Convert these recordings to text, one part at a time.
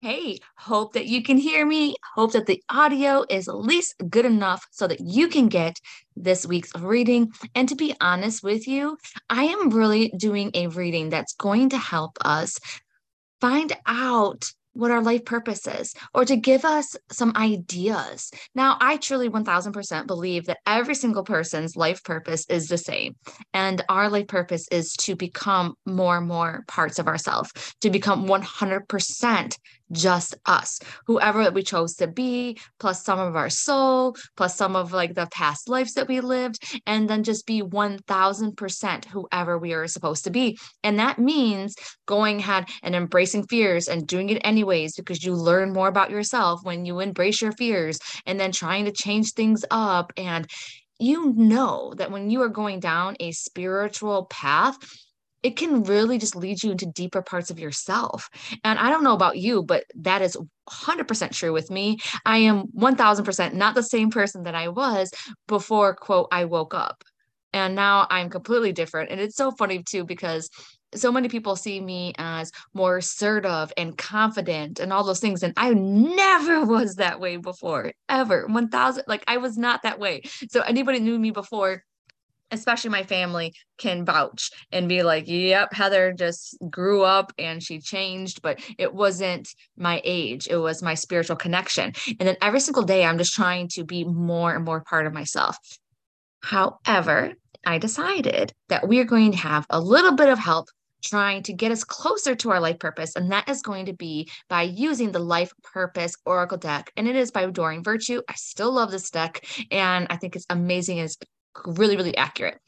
Hey, hope that you can hear me. Hope that the audio is at least good enough so that you can get this week's reading. And to be honest with you, I am really doing a reading that's going to help us find out what our life purpose is or to give us some ideas. Now, I truly 1000% believe that every single person's life purpose is the same. And our life purpose is to become more and more parts of ourselves, to become 100% just us, whoever we chose to be, plus some of our soul, plus some of like the past lives that we lived, and then just be 1000% whoever we are supposed to be. And that means going ahead and embracing fears and doing it anyways, because you learn more about yourself when you embrace your fears and then trying to change things up. And you know that when you are going down a spiritual path, it can really just lead you into deeper parts of yourself. And I don't know about you, but that is 100% true with me. I am 1000% not the same person that I was before, quote, I woke up. And now I'm completely different. And it's so funny too, because so many people see me as more assertive and confident and all those things. And I never was that way before, ever. 1000, like I was not that way. So anybody knew me before especially my family can vouch and be like yep heather just grew up and she changed but it wasn't my age it was my spiritual connection and then every single day i'm just trying to be more and more part of myself however i decided that we are going to have a little bit of help trying to get us closer to our life purpose. And that is going to be by using the Life Purpose Oracle deck. And it is by Doreen Virtue. I still love this deck. And I think it's amazing. It's really, really accurate.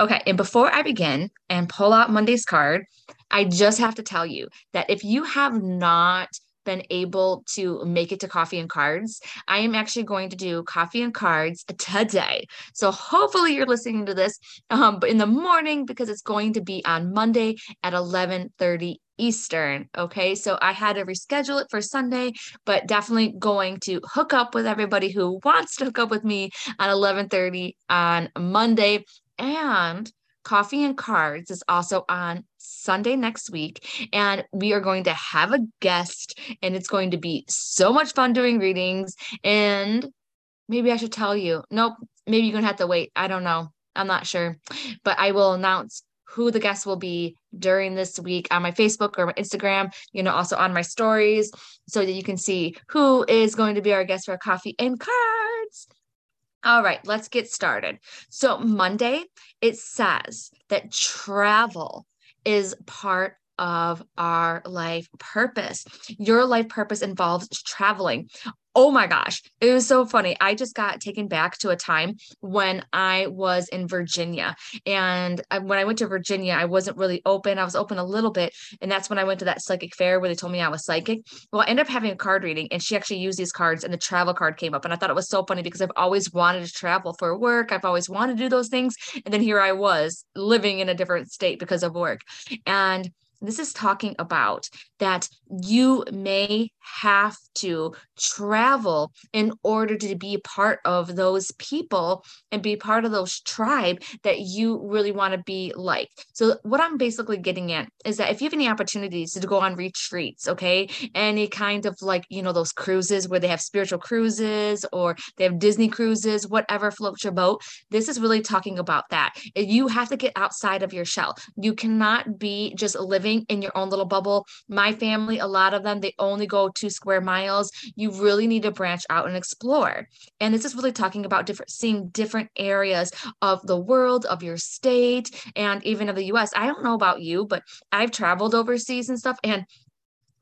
Okay. And before I begin and pull out Monday's card, I just have to tell you that if you have not been able to make it to coffee and cards, I am actually going to do coffee and cards today. So hopefully you're listening to this um, but in the morning because it's going to be on Monday at 11:30 Eastern. Okay. So I had to reschedule it for Sunday, but definitely going to hook up with everybody who wants to hook up with me at 11:30 on Monday. And Coffee and Cards is also on Sunday next week. And we are going to have a guest, and it's going to be so much fun doing readings. And maybe I should tell you. Nope. Maybe you're going to have to wait. I don't know. I'm not sure. But I will announce who the guests will be during this week on my Facebook or my Instagram, you know, also on my stories so that you can see who is going to be our guest for coffee and cards. All right, let's get started. So, Monday, it says that travel is part of our life purpose. Your life purpose involves traveling. Oh my gosh, it was so funny. I just got taken back to a time when I was in Virginia. And when I went to Virginia, I wasn't really open. I was open a little bit. And that's when I went to that psychic fair where they told me I was psychic. Well, I ended up having a card reading, and she actually used these cards, and the travel card came up. And I thought it was so funny because I've always wanted to travel for work. I've always wanted to do those things. And then here I was living in a different state because of work. And this is talking about that you may have to travel in order to be part of those people and be part of those tribe that you really want to be like. So what I'm basically getting at is that if you have any opportunities to go on retreats, okay, any kind of like, you know, those cruises where they have spiritual cruises or they have Disney cruises, whatever floats your boat, this is really talking about that. You have to get outside of your shell. You cannot be just living in your own little bubble. My family, a lot of them, they only go two square miles. You really need to branch out and explore. And this is really talking about different, seeing different areas of the world, of your state, and even of the US. I don't know about you, but I've traveled overseas and stuff. And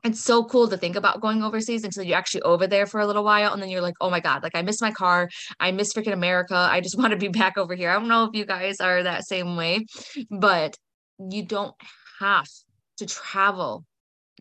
it's so cool to think about going overseas until you're actually over there for a little while and then you're like oh my god like i miss my car i miss freaking america i just want to be back over here i don't know if you guys are that same way but you don't have to travel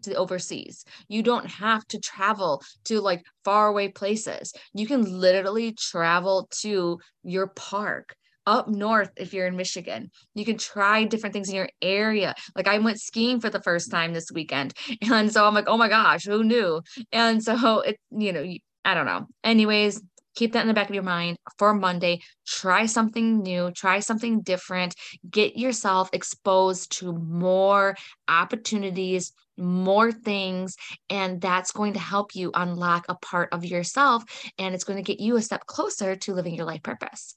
to the overseas. You don't have to travel to like faraway places. You can literally travel to your park up north if you're in Michigan. You can try different things in your area. Like I went skiing for the first time this weekend. And so I'm like, "Oh my gosh, who knew?" And so it you know, I don't know. Anyways, keep that in the back of your mind for Monday. Try something new, try something different, get yourself exposed to more opportunities, more things, and that's going to help you unlock a part of yourself and it's going to get you a step closer to living your life purpose.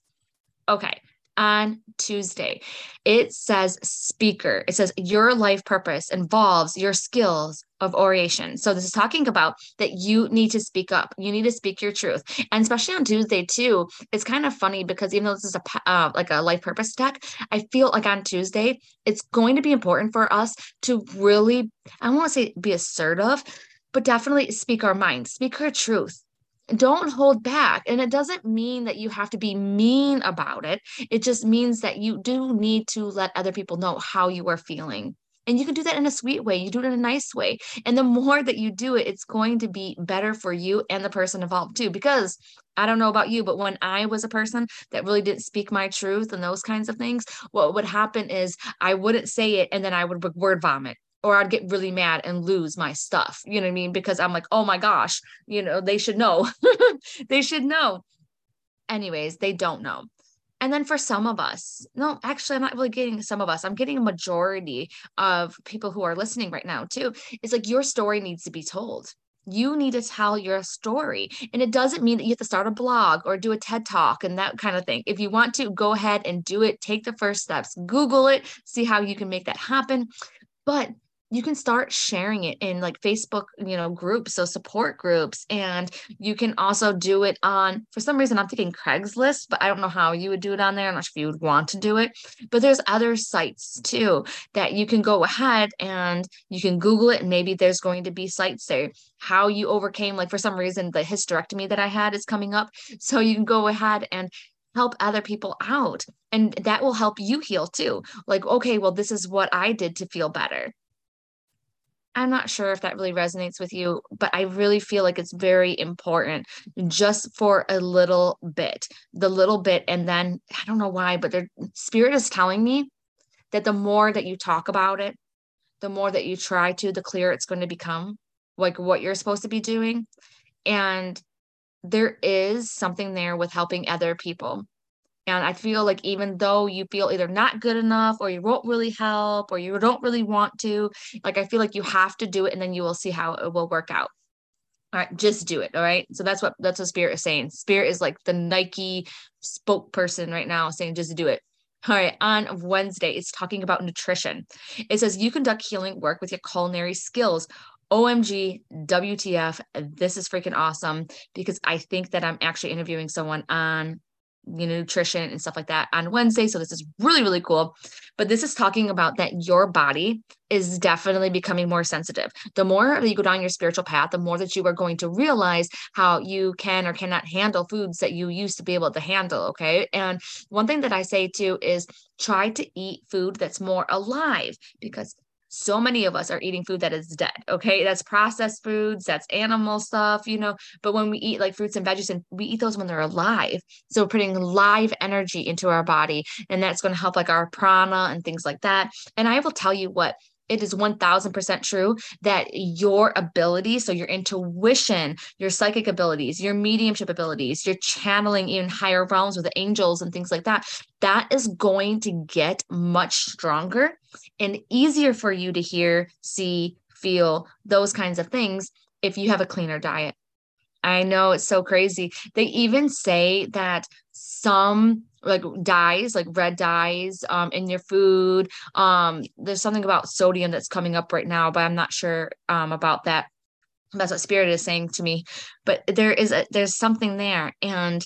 Okay, on Tuesday. It says speaker. It says your life purpose involves your skills of oration. So this is talking about that you need to speak up. You need to speak your truth. And especially on Tuesday too, it's kind of funny because even though this is a uh, like a life purpose deck, I feel like on Tuesday it's going to be important for us to really I don't want to say be assertive, but definitely speak our mind, speak our truth don't hold back. And it doesn't mean that you have to be mean about it. It just means that you do need to let other people know how you are feeling. And you can do that in a sweet way. You do it in a nice way. And the more that you do it, it's going to be better for you and the person involved too. Because I don't know about you, but when I was a person that really didn't speak my truth and those kinds of things, what would happen is I wouldn't say it and then I would word vomit or I'd get really mad and lose my stuff. You know what I mean? Because I'm like, oh my gosh, you know, they should know. they should know. Anyways, they don't know. And then for some of us, no, actually, I'm not really getting some of us. I'm getting a majority of people who are listening right now, too. It's like your story needs to be told. You need to tell your story. And it doesn't mean that you have to start a blog or do a TED talk and that kind of thing. If you want to, go ahead and do it. Take the first steps. Google it, see how you can make that happen. But you can start sharing it in like Facebook, you know, groups, so support groups. And you can also do it on, for some reason, I'm thinking Craigslist, but I don't know how you would do it on there. I'm not sure if you would want to do it. But there's other sites too that you can go ahead and you can Google it. And maybe there's going to be sites there. How you overcame, like for some reason, the hysterectomy that I had is coming up. So you can go ahead and help other people out. And that will help you heal too. Like, okay, well, this is what I did to feel better I'm not sure if that really resonates with you, but I really feel like it's very important just for a little bit, the little bit. And then I don't know why, but the spirit is telling me that the more that you talk about it, the more that you try to, the clearer it's going to become, like what you're supposed to be doing. And there is something there with helping other people. And I feel like even though you feel either not good enough or you won't really help or you don't really want to, like I feel like you have to do it and then you will see how it will work out. All right, just do it. All right. So that's what that's what spirit is saying. Spirit is like the Nike spokesperson right now saying just do it. All right, on Wednesday, it's talking about nutrition. It says you conduct healing work with your culinary skills. OMG, WTF, this is freaking awesome because I think that I'm actually interviewing someone on you know, nutrition and stuff like that on Wednesday. So this is really, really cool. But this is talking about that your body is definitely becoming more sensitive. The more that you go down your spiritual path, the more that you are going to realize how you can or cannot handle foods that you used to be able to handle. Okay. And one thing that I say too is try to eat food that's more alive because so many of us are eating food that is dead okay? That's processed foods that's animal stuff you know? But when we eat like fruits and veggies and we eat those when they're alive. So putting live energy into our body and that's going to help like our prana and things like that. And i will tell you what it is 1000% true that your ability, so your intuition, your psychic abilities, your mediumship abilities, your channeling in higher realms with angels and things like that, that is going to get much stronger and easier for you to hear, see, feel those kinds of things if you have a cleaner diet. I know it's so crazy. They even say that some like dyes like red dyes um in your food. Um there's something about sodium that's coming up right now but i'm not sure um about that. That's what spirit is saying to me. But there is a there's something there and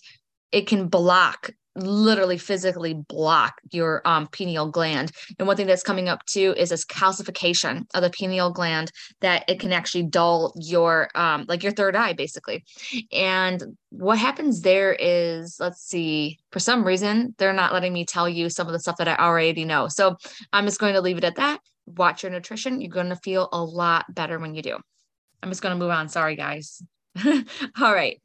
it can block literally physically block your um, pineal gland. And one thing that's coming up too is this calcification of the pineal gland that it can actually dull your um, like your third eye basically. And what happens there is let's see, for some reason they're not letting me tell you some of the stuff that I already know. So I'm just going to leave it at that. Watch your nutrition. You're going to feel a lot better when you do. I'm just going to move on. Sorry guys. All right.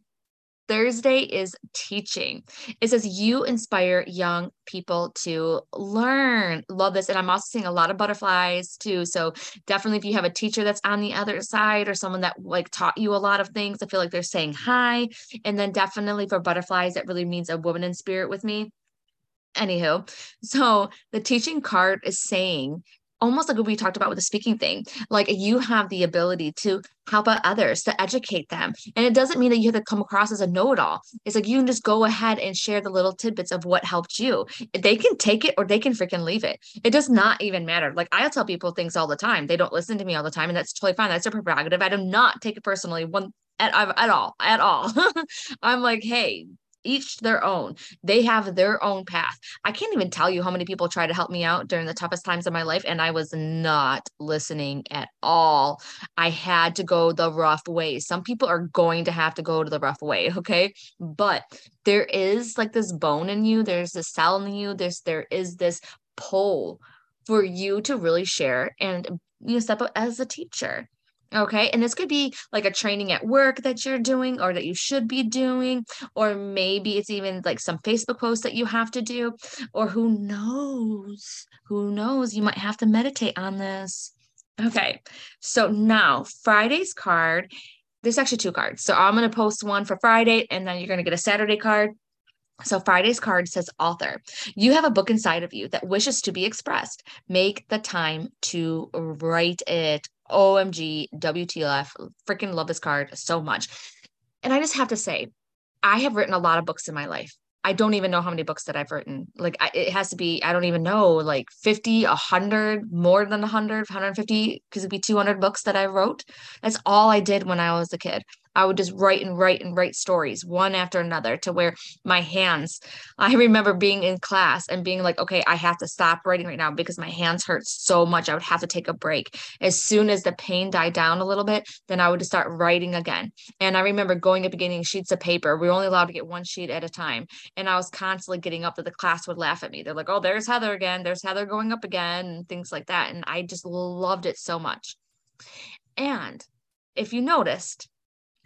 Thursday is teaching. It says you inspire young people to learn. Love this. And I'm also seeing a lot of butterflies too. So definitely if you have a teacher that's on the other side or someone that like taught you a lot of things, I feel like they're saying hi. And then definitely for butterflies, that really means a woman in spirit with me. Anywho, so the teaching card is saying almost like what we talked about with the speaking thing like you have the ability to help out others to educate them. And it doesn't mean that you have to come across as a know-it-all. It's like you can just go ahead and share the little tidbits of what helped you. They can take it or they can freaking leave it. It does not even matter. Like i tell people things all the time. They don't listen to me all the time and that's totally fine. That's a prerogative. I do not take it personally one at, at all at all. I'm like hey each their own. They have their own path. I can't even tell you how many people try to help me out during the toughest times of my life, and I was not listening at all. I had to go the rough way. Some people are going to have to go to the rough way, okay? But there is like this bone in you, there's this cell in you, there's there is this pull for you to really share and you step up as a teacher. Okay. And this could be like a training at work that you're doing or that you should be doing, or maybe it's even like some Facebook post that you have to do, or who knows? Who knows? You might have to meditate on this. Okay. So now Friday's card, there's actually two cards. So I'm going to post one for Friday and then you're going to get a Saturday card. So Friday's card says author. You have a book inside of you that wishes to be expressed. Make the time to write it OMG, WTF, freaking love this card so much. And I just have to say, I have written a lot of books in my life. I don't even know how many books that I've written. Like I, it has to be, I don't even know, like 50, 100, more than 100, 150, because it'd be 200 books that I wrote. That's all I did when I was a kid. I would just write and write and write stories one after another to where my hands, I remember being in class and being like, okay, I have to stop writing right now because my hands hurt so much. I would have to take a break. As soon as the pain died down a little bit, then I would just start writing again. And I remember going up and getting sheets of paper. We were only allowed to get one sheet at a time. And I was constantly getting up that the class would laugh at me. They're like, oh, there's Heather again. There's Heather going up again and things like that. And I just loved it so much. And if you noticed,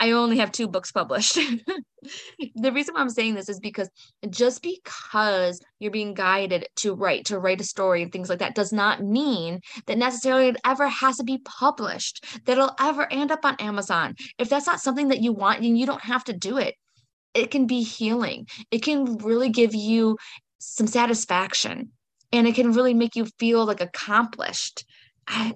I only have two books published. the reason why I'm saying this is because just because you're being guided to write, to write a story and things like that, does not mean that necessarily it ever has to be published, that it'll ever end up on Amazon. If that's not something that you want, then you don't have to do it. It can be healing, it can really give you some satisfaction, and it can really make you feel like accomplished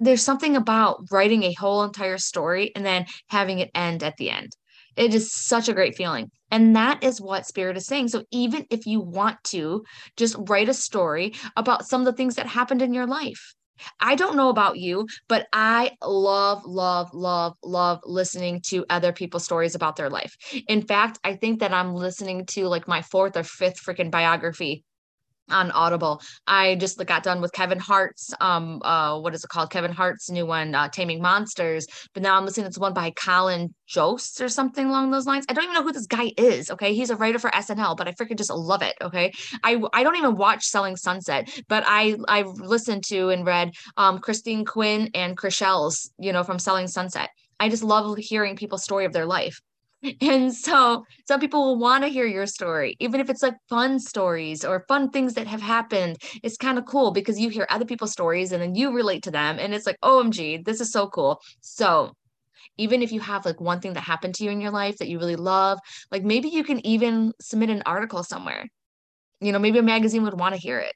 There's something about writing a whole entire story and then having it end at the end. It is such a great feeling. And that is what Spirit is saying. So even if you want to just write a story about some of the things that happened in your life, I don't know about you, but I love, love, love, love listening to other people's stories about their life. In fact, I think that I'm listening to like my fourth or fifth freaking biography on Audible. I just got done with Kevin Hart's um uh what is it called? Kevin Hart's new one, uh, Taming Monsters. But now I'm listening to one by Colin Jost or something along those lines. I don't even know who this guy is. Okay, he's a writer for SNL, but I freaking just love it. Okay, I I don't even watch Selling Sunset, but I I've listened to and read um Christine Quinn and Chrishell's you know from Selling Sunset. I just love hearing people's story of their life. And so some people will want to hear your story, even if it's like fun stories or fun things that have happened. It's kind of cool because you hear other people's stories and then you relate to them. And it's like, OMG, this is so cool. So even if you have like one thing that happened to you in your life that you really love, like maybe you can even submit an article somewhere. You know, maybe a magazine would want to hear it.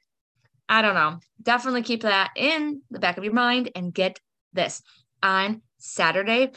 I don't know. Definitely keep that in the back of your mind and get this on Saturday.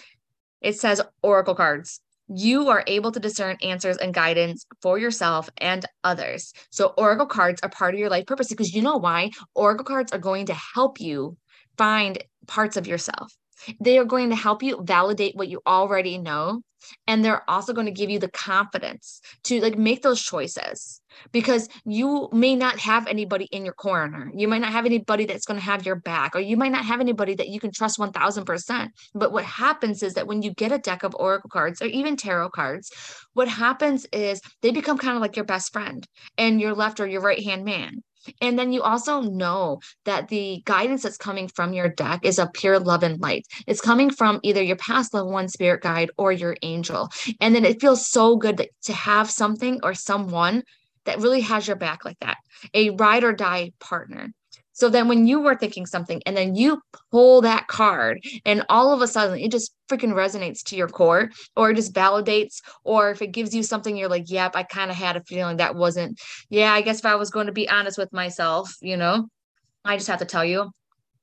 It says Oracle cards you are able to discern answers and guidance for yourself and others. So, Oracle cards are part of your life purpose because you know why? Oracle cards are going to help you find parts of yourself. They are going to help you validate what you already know. And they're also going to give you the confidence to like make those choices because you may not have anybody in your corner. You might not have anybody that's going to have your back, or you might not have anybody that you can trust 1000%. But what happens is that when you get a deck of oracle cards or even tarot cards, what happens is they become kind of like your best friend and your left or your right hand man. And then you also know that the guidance that's coming from your deck is a pure love and light. It's coming from either your past level one spirit guide or your angel. And then it feels so good that, to have something or someone that really has your back like that, a ride or die partner. So then when you were thinking something and then you pull that card and all of a sudden it just freaking resonates to your core or it just validates or if it gives you something you're like, yep, I kind of had a feeling that wasn't, yeah, I guess if I was going to be honest with myself, you know, I just have to tell you,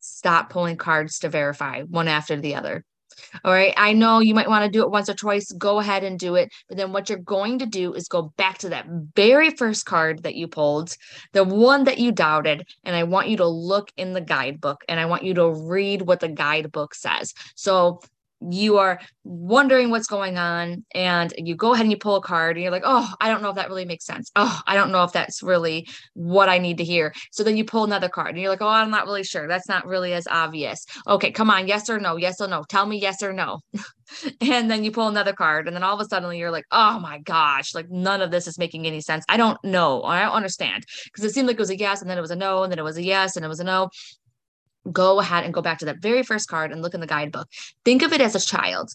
stop pulling cards to verify one after the other. All right. I know you might want to do it once or twice. Go ahead and do it. But then what you're going to do is go back to that very first card that you pulled, the one that you doubted. And I want you to look in the guidebook and I want you to read what the guidebook says. So you are wondering what's going on and you go ahead and you pull a card and you're like oh i don't know if that really makes sense. Oh i don't know if that's really what i need to hear. So then you pull another card and you're like oh i'm not really sure. That's not really as obvious. Okay come on. Yes or no. Yes or no. Tell me yes or no. And then you pull another card and then all of a sudden you're like oh my gosh like none of this is making any sense. I don't know. I don't understand. Because it seemed like it was a yes and then it was a no and then it was a yes and it was a no go ahead and go back to that very first card and look in the guidebook. Think of it as a child.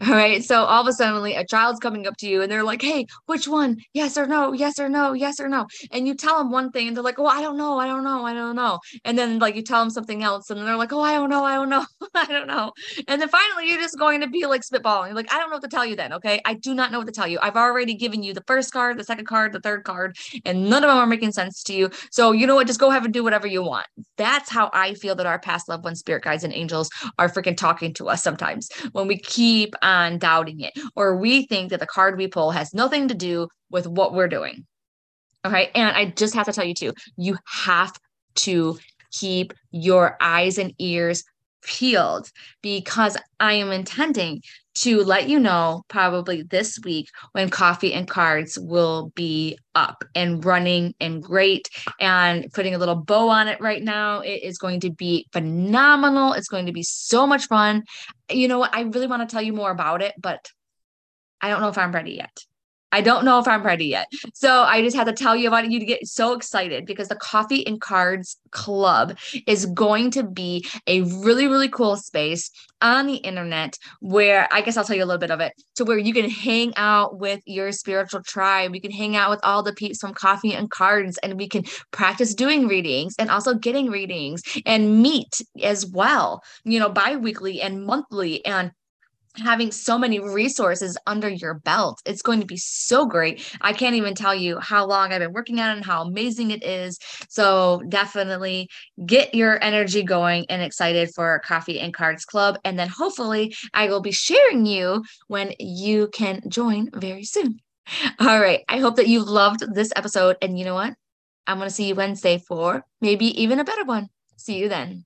All right. So all of a sudden, a child's coming up to you and they're like, Hey, which one? Yes or no? Yes or no? Yes or no? And you tell them one thing and they're like, Oh, I don't know. I don't know. I don't know. And then like you tell them something else and they're like, Oh, I don't know. I don't know. I don't know. And then finally, you're just going to be like spitballing. You're like, I don't know what to tell you then. Okay. I do not know what to tell you. I've already given you the first card, the second card, the third card, and none of them are making sense to you. So you know what? Just go ahead and do whatever you want. That's how I feel that our past loved ones, spirit guides, and angels are freaking talking to us sometimes when we keep on doubting it, or we think that the card we pull has nothing to do with what we're doing. Okay. And I just have to tell you too, you have to keep your eyes and ears peeled because I am intending to let you know probably this week when coffee and cards will be up and running and great and putting a little bow on it right now. It is going to be phenomenal. It's going to be so much fun. You know what? I really want to tell you more about it but i don't know if i'm ready yet I don't know if I'm ready yet. So I just had to tell you about it. you to get so excited because the Coffee and Cards Club is going to be a really, really cool space on the internet where I guess I'll tell you a little bit of it to where you can hang out with your spiritual tribe. You can hang out with all the peeps from Coffee and Cards and we can practice doing readings and also getting readings and meet as well, you know, bi weekly and monthly and having so many resources under your belt. It's going to be so great. I can't even tell you how long I've been working on it and how amazing it is. So definitely get your energy going and excited for Coffee and Cards Club. And then hopefully I will be sharing you when you can join very soon. All right. I hope that you loved this episode. And you know what? I'm going to see you Wednesday for maybe even a better one. See you then.